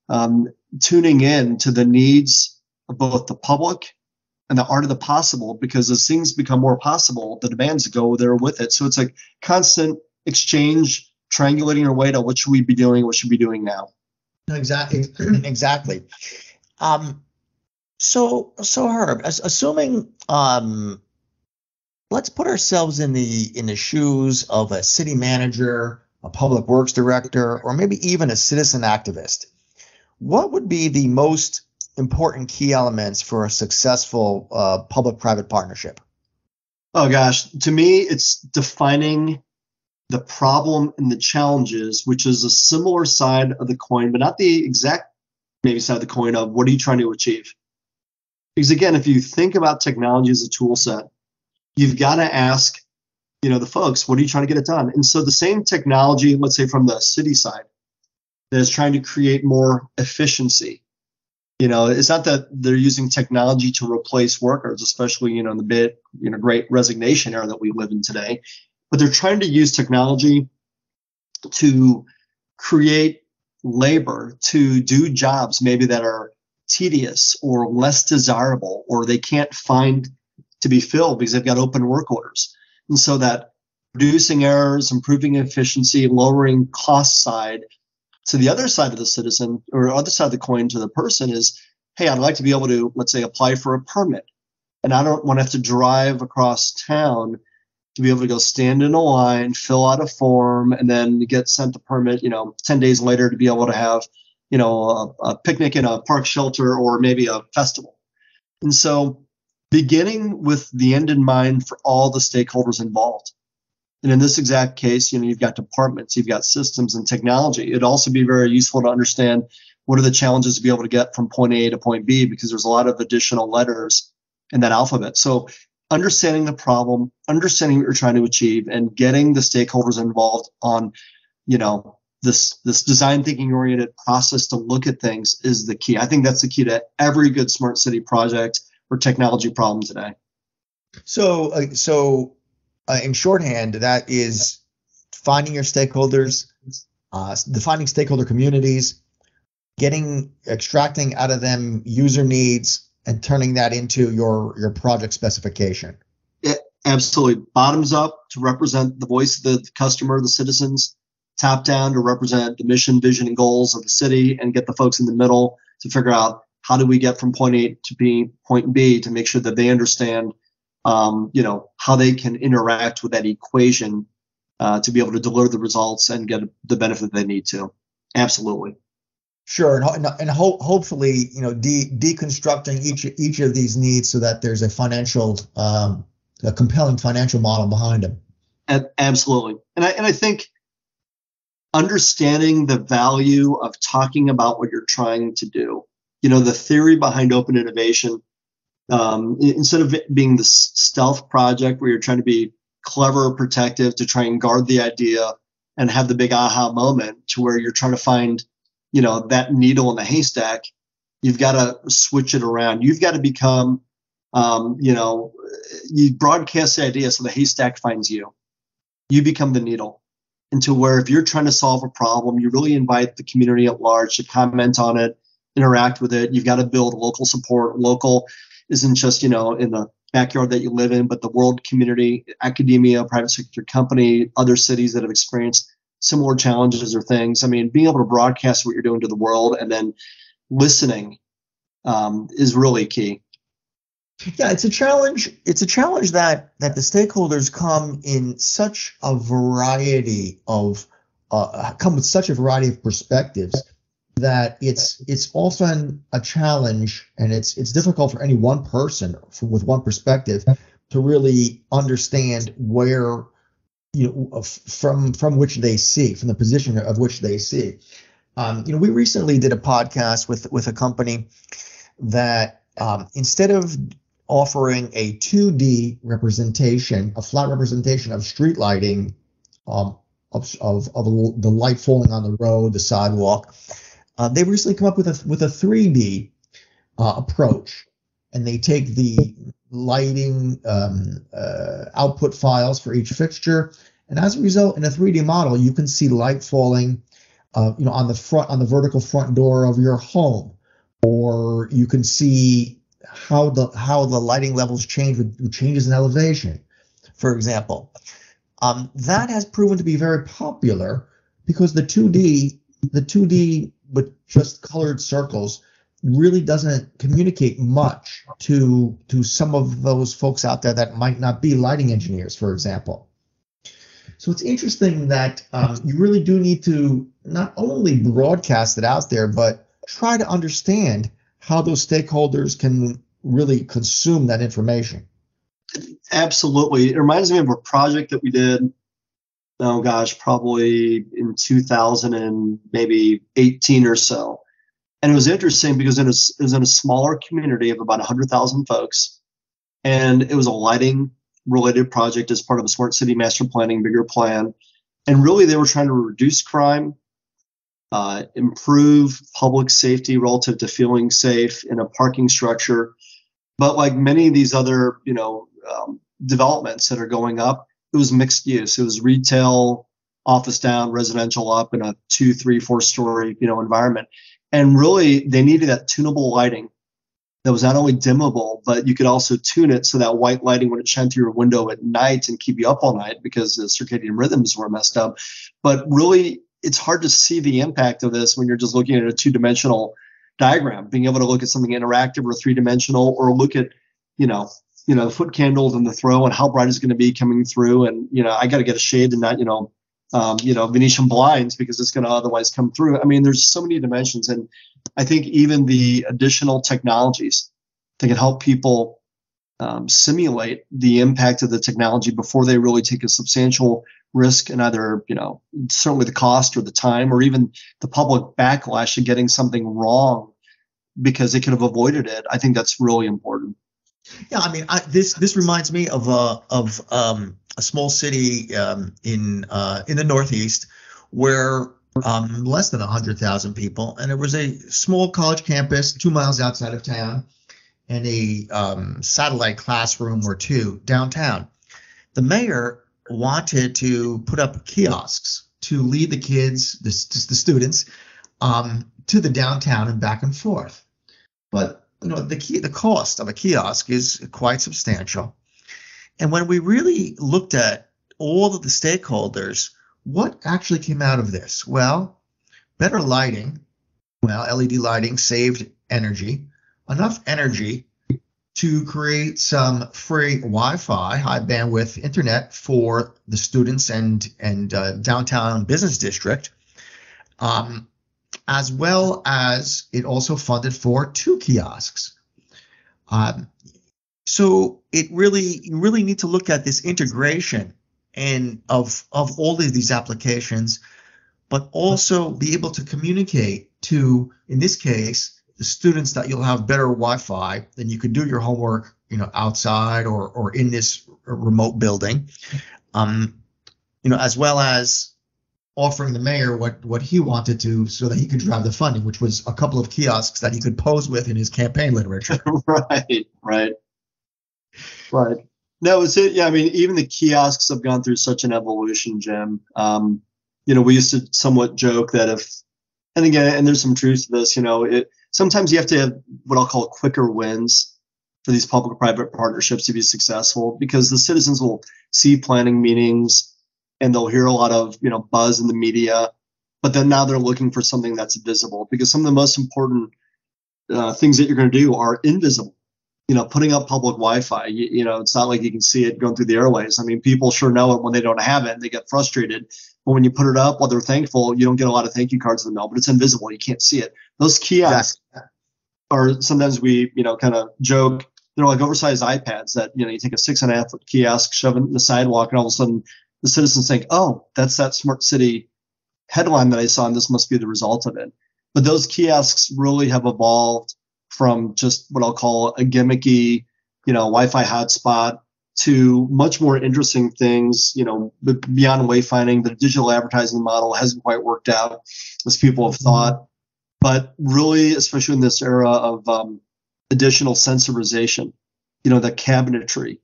um, tuning in to the needs of both the public and the art of the possible because as things become more possible, the demands go there with it. So it's a constant exchange triangulating our way to what should we be doing, what should we be doing now. Exactly. (clears throat) exactly. Um, so, so Herb, assuming, um, let's put ourselves in the in the shoes of a city manager, a public works director, or maybe even a citizen activist. What would be the most important key elements for a successful uh, public-private partnership? Oh gosh, to me, it's defining the problem and the challenges, which is a similar side of the coin, but not the exact maybe side of the coin of what are you trying to achieve? Because again, if you think about technology as a tool set, you've got to ask, you know, the folks, what are you trying to get it done? And so the same technology, let's say from the city side, that is trying to create more efficiency. You know, it's not that they're using technology to replace workers, especially, you know, in the bit, you know, great resignation era that we live in today but they're trying to use technology to create labor to do jobs maybe that are tedious or less desirable or they can't find to be filled because they've got open work orders. And so that reducing errors, improving efficiency, lowering cost side to the other side of the citizen or other side of the coin to the person is, hey, I'd like to be able to, let's say, apply for a permit. And I don't want to have to drive across town to be able to go stand in a line, fill out a form, and then get sent the permit, you know, 10 days later to be able to have, you know, a, a picnic in a park shelter or maybe a festival. And so beginning with the end in mind for all the stakeholders involved. And in this exact case, you know, you've got departments, you've got systems and technology. It'd also be very useful to understand what are the challenges to be able to get from point A to point B because there's a lot of additional letters in that alphabet. So understanding the problem, understanding what you're trying to achieve, and getting the stakeholders involved on, you know, this this design thinking oriented process to look at things is the key. I think that's the key to every good smart city project or technology problem today. So, uh, so uh, in shorthand, that is finding your stakeholders, uh, defining stakeholder communities, getting extracting out of them user needs, and turning that into your your project specification. Yeah, absolutely. Bottoms up to represent the voice of the customer, the citizens. Top down to represent the mission, vision, and goals of the city, and get the folks in the middle to figure out how do we get from point A to B, point B to make sure that they understand, um, you know, how they can interact with that equation uh, to be able to deliver the results and get the benefit they need to. Absolutely. Sure, and and ho- hopefully, you know, de- deconstructing each each of these needs so that there's a financial, um, a compelling financial model behind them. Absolutely, and I and I think understanding the value of talking about what you're trying to do. You know, the theory behind open innovation, um, instead of being the stealth project where you're trying to be clever, protective to try and guard the idea and have the big aha moment, to where you're trying to find you know that needle in the haystack you've got to switch it around. You've got to become um, you know you broadcast the idea so the haystack finds you. You become the needle into where if you're trying to solve a problem you really invite the community at large to comment on it interact with it you've got to build local support local isn't just you know in the backyard that you live in but the world community academia private sector company other cities that have experienced similar challenges or things. I mean, being able to broadcast what you're doing to the world and then listening um, is really key. Yeah, it's a challenge. It's a challenge that that the stakeholders come in such a variety of uh, come with such a variety of perspectives that it's it's often a challenge and it's it's difficult for any one person with one perspective to really understand where you know, from from which they see, from the position of which they see. Um, you know, we recently did a podcast with with a company that um, instead of offering a 2D representation, a flat representation of street lighting, um, of, of, of the light falling on the road, the sidewalk, uh, they recently come up with a with a 3D uh, approach, and they take the lighting um, uh, output files for each fixture. And as a result, in a 3D model, you can see light falling, uh, you know, on the front, on the vertical front door of your home, or you can see how the how the lighting levels change with changes in elevation, for example. Um, that has proven to be very popular because the 2D, the 2D with just colored circles really doesn't communicate much to to some of those folks out there that might not be lighting engineers, for example. So it's interesting that um, you really do need to not only broadcast it out there, but try to understand how those stakeholders can really consume that information. Absolutely. It reminds me of a project that we did oh gosh, probably in 2000 and maybe 18 or so. And it was interesting because it was, it was in a smaller community of about 100,000 folks. And it was a lighting related project as part of a smart city master planning bigger plan. And really, they were trying to reduce crime, uh, improve public safety relative to feeling safe in a parking structure. But like many of these other, you know, um, developments that are going up, it was mixed use. It was retail, office down, residential up in a two, three, four story, you know, environment. And really, they needed that tunable lighting that was not only dimmable, but you could also tune it so that white lighting wouldn't shine through your window at night and keep you up all night because the circadian rhythms were messed up. But really, it's hard to see the impact of this when you're just looking at a two dimensional diagram. Being able to look at something interactive or three dimensional, or look at, you know, you know, the foot candles and the throw and how bright it's going to be coming through. And, you know, I got to get a shade and not, you know, um, you know, Venetian blinds because it's going to otherwise come through. I mean, there's so many dimensions. And I think even the additional technologies that can help people um, simulate the impact of the technology before they really take a substantial risk in either, you know, certainly the cost or the time or even the public backlash of getting something wrong because they could have avoided it. I think that's really important. Yeah, I mean, I, this this reminds me of uh, of um, a small city um, in uh, in the Northeast where um, less than 100,000 people, and it was a small college campus two miles outside of town, and a um, satellite classroom or two downtown. The mayor wanted to put up kiosks to lead the kids, the, the students, um, to the downtown and back and forth. But you know, the key, the cost of a kiosk is quite substantial. And when we really looked at all of the stakeholders, what actually came out of this? Well, better lighting. Well, LED lighting saved energy enough energy to create some free Wi-Fi, high bandwidth internet for the students and and uh, downtown business district. Um, as well as it also funded for two kiosks. Um, so it really you really need to look at this integration and of of all of these applications, but also be able to communicate to, in this case, the students that you'll have better Wi-Fi, then you could do your homework, you know, outside or or in this remote building, um, you know, as well as offering the mayor what what he wanted to so that he could drive the funding, which was a couple of kiosks that he could pose with in his campaign literature. (laughs) right, right, right. No, it's it. Yeah, I mean, even the kiosks have gone through such an evolution, Jim. Um, you know, we used to somewhat joke that if, and again, and there's some truth to this. You know, it sometimes you have to have what I'll call quicker wins for these public-private partnerships to be successful because the citizens will see planning meetings and they'll hear a lot of you know buzz in the media, but then now they're looking for something that's visible because some of the most important uh, things that you're going to do are invisible. You know, putting up public Wi-Fi. You, you, know, it's not like you can see it going through the airways. I mean, people sure know it when they don't have it and they get frustrated. But when you put it up, while they're thankful, you don't get a lot of thank you cards in the mail, but it's invisible. You can't see it. Those kiosks are sometimes we, you know, kind of joke. They're like oversized iPads that, you know, you take a six and a half foot kiosk, shove it in the sidewalk, and all of a sudden the citizens think, oh, that's that smart city headline that I saw, and this must be the result of it. But those kiosks really have evolved from just what I'll call a gimmicky, you know, Wi-Fi hotspot to much more interesting things, you know, beyond wayfinding. The digital advertising model hasn't quite worked out as people have thought, but really, especially in this era of um, additional sensorization, you know, the cabinetry,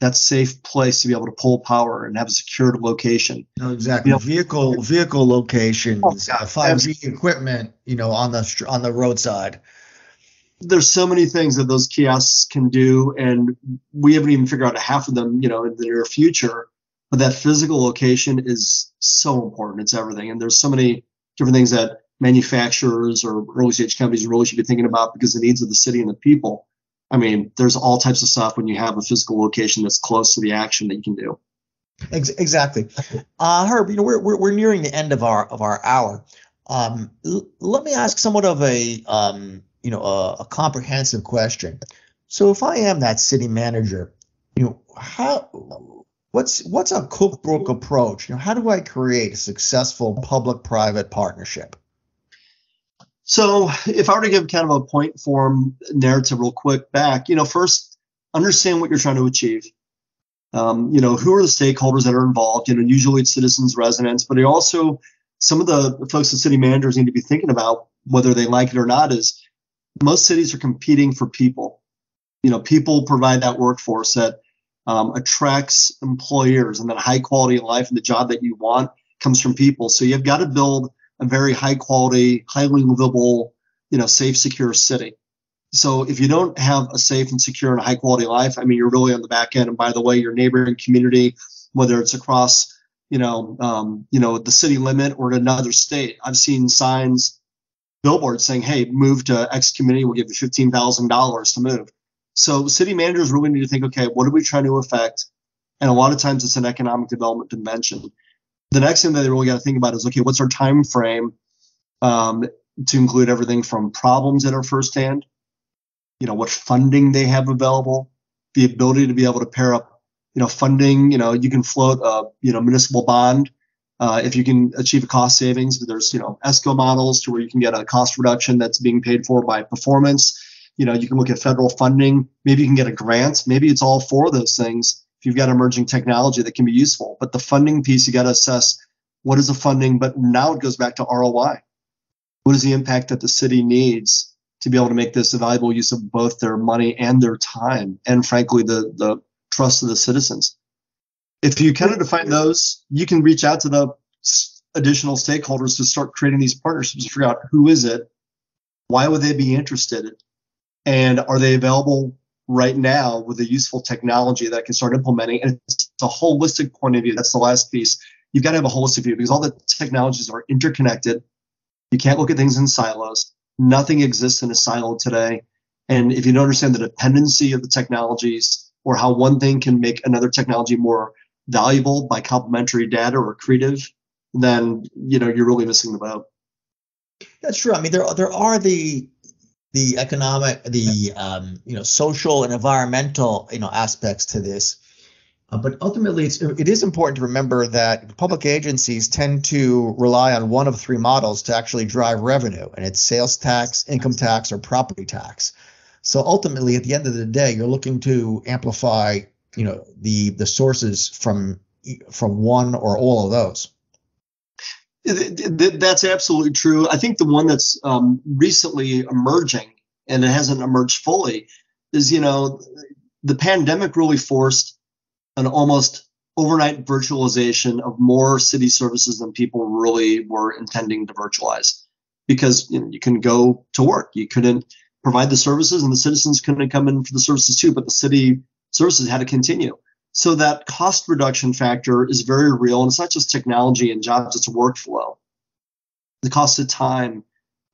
that safe place to be able to pull power and have a secured location. No, exactly. You know, vehicle vehicle locations, oh, uh, 5G equipment, you know, on the on the roadside. There's so many things that those kiosks can do, and we haven't even figured out half of them, you know, in the near future. But that physical location is so important. It's everything, and there's so many different things that manufacturers or early stage companies really should be thinking about because the needs of the city and the people I mean, there's all types of stuff when you have a physical location that's close to the action that you can do. Exactly, uh, Herb. You know, we're, we're we're nearing the end of our of our hour. Um, l- let me ask somewhat of a um, you know a, a comprehensive question. So, if I am that city manager, you know, how what's what's a cookbook approach? You know, how do I create a successful public-private partnership? So if I were to give kind of a point form narrative real quick back, you know, first understand what you're trying to achieve. Um, you know, who are the stakeholders that are involved? You know, usually it's citizens, residents, but it also some of the folks that city managers need to be thinking about, whether they like it or not, is most cities are competing for people. You know, people provide that workforce that um, attracts employers and that high quality of life and the job that you want comes from people. So you've got to build a very high quality, highly livable, you know, safe, secure city. So if you don't have a safe and secure and high quality life, I mean, you're really on the back end. And by the way, your neighboring community, whether it's across, you know, um, you know, the city limit or in another state, I've seen signs, billboards saying, "Hey, move to X community. We'll give you fifteen thousand dollars to move." So city managers really need to think, okay, what are we trying to affect? And a lot of times it's an economic development dimension the next thing that they really got to think about is okay, what's our time frame um, to include everything from problems that are firsthand, you know, what funding they have available, the ability to be able to pair up, you know, funding. You know, you can float a you know municipal bond uh, if you can achieve a cost savings. There's you know ESCO models to where you can get a cost reduction that's being paid for by performance. You know, you can look at federal funding. Maybe you can get a grant. Maybe it's all four of those things if you've got emerging technology that can be useful. But the funding piece, you got to assess what is the funding, but now it goes back to ROI. What is the impact that the city needs to be able to make this a valuable use of both their money and their time, and frankly, the, the trust of the citizens? If you kind of define those, you can reach out to the additional stakeholders to start creating these partnerships to figure out who is it, why would they be interested, and are they available right now with a useful technology that can start implementing. And it's a holistic point of view. That's the last piece. You've got to have a holistic view because all the technologies are interconnected. You can't look at things in silos. Nothing exists in a silo today. And if you don't understand the dependency of the technologies or how one thing can make another technology more valuable by complementary data or creative, then you know you're really missing the boat. That's true. I mean, there there are the the economic, the um, you know, social and environmental you know aspects to this. Uh, but ultimately, it's, it is important to remember that public agencies tend to rely on one of three models to actually drive revenue, and it's sales tax, income tax, or property tax. So ultimately, at the end of the day, you're looking to amplify, you know, the the sources from from one or all of those. That's absolutely true. I think the one that's um, recently emerging, and it hasn't emerged fully, is you know, the pandemic really forced an almost overnight virtualization of more city services than people really were intending to virtualize. Because you, know, you can go to work. You couldn't provide the services and the citizens couldn't come in for the services too but the city services had to continue so that cost reduction factor is very real and it's not just technology and jobs it's workflow the cost of time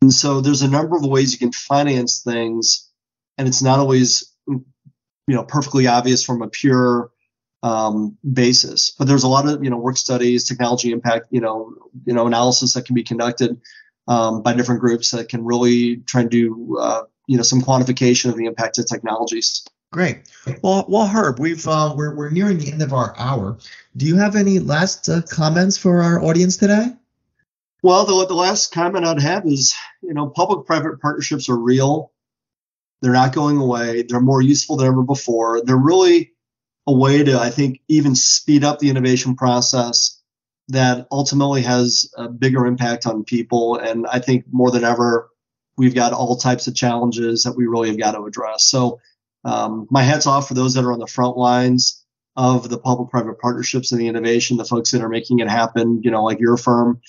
and so there's a number of ways you can finance things and it's not always you know perfectly obvious from a pure um, basis. But there's a lot of you know work studies, technology impact, you know, you know analysis that can be conducted um, by different groups that can really try and do uh, you know some quantification of the impact of technologies. Great. Well, well, Herb, we've uh, we're we're nearing the end of our hour. Do you have any last uh, comments for our audience today? Well, the, the last comment I'd have is, you know, public-private partnerships are real. They're not going away. They're more useful than ever before. They're really a way to, I think, even speed up the innovation process that ultimately has a bigger impact on people. And I think more than ever, we've got all types of challenges that we really have got to address. So, um, my hat's off for those that are on the front lines of the public-private partnerships and the innovation, the folks that are making it happen. You know, like your firm.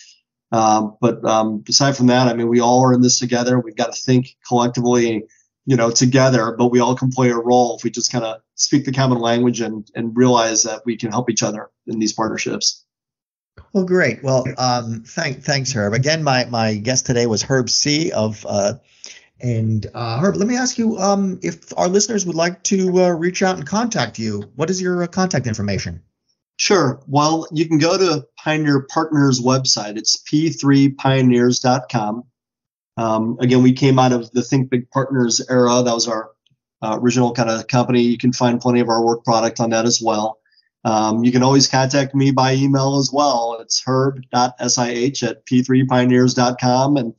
Um, but um, aside from that, I mean, we all are in this together. We've got to think collectively you know, together, but we all can play a role if we just kind of speak the common language and, and realize that we can help each other in these partnerships. Well, great. Well, um, thank, thanks, Herb. Again, my, my guest today was Herb Sih. of, uh, and uh, Herb, let me ask you um, if our listeners would like to uh, reach out and contact you. What is your uh, contact information? Sure. Well, you can go to Pioneer Partners website. It's p3pioneers.com. Um, again, we came out of the Think Big Partners era. That was our uh, original kind of company. You can find plenty of our work product on that as well. Um, you can always contact me by email as well. It's herb.sih at p3pioneers.com. And,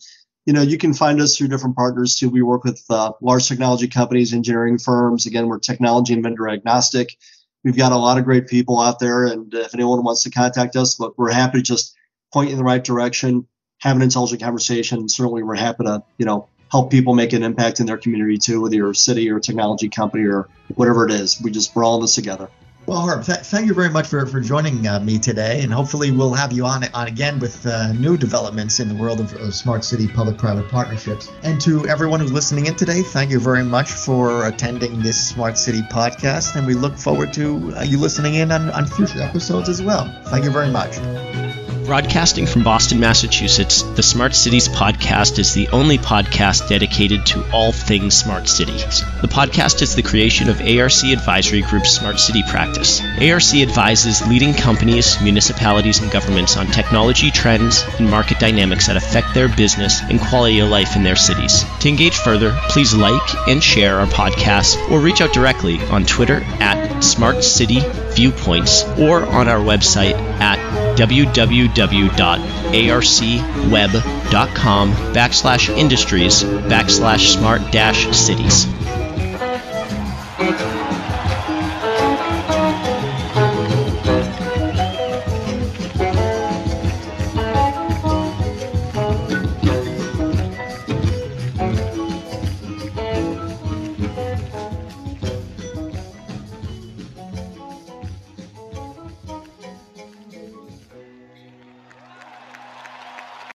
you know, you can find us through different partners too. We work with uh, large technology companies, engineering firms. Again, we're technology and vendor agnostic. We've got a lot of great people out there. And if anyone wants to contact us, look, we're happy to just point you in the right direction have an intelligent conversation. Certainly, we're happy to, you know, help people make an impact in their community too, whether you're a city or a technology company or whatever it is. We just we're all in this together. Well, Herb, th- thank you very much for, for joining uh, me today, and hopefully we'll have you on on again with uh, new developments in the world of, of smart city public-private partnerships. And to everyone who's listening in today, thank you very much for attending this Smart City podcast, and we look forward to uh, you listening in on, on future episodes as well. Thank you very much. Broadcasting from Boston, Massachusetts, the Smart Cities podcast is the only podcast dedicated to all things smart cities. The podcast is the creation of ARC Advisory Group's Smart City practice. ARC advises leading companies, municipalities, and governments on technology trends and market dynamics that affect their business and quality of life in their cities. To engage further, please like and share our podcast or reach out directly on Twitter at Smart City Viewpoints or on our website at www.arcweb.com backslash industries backslash smart dash cities.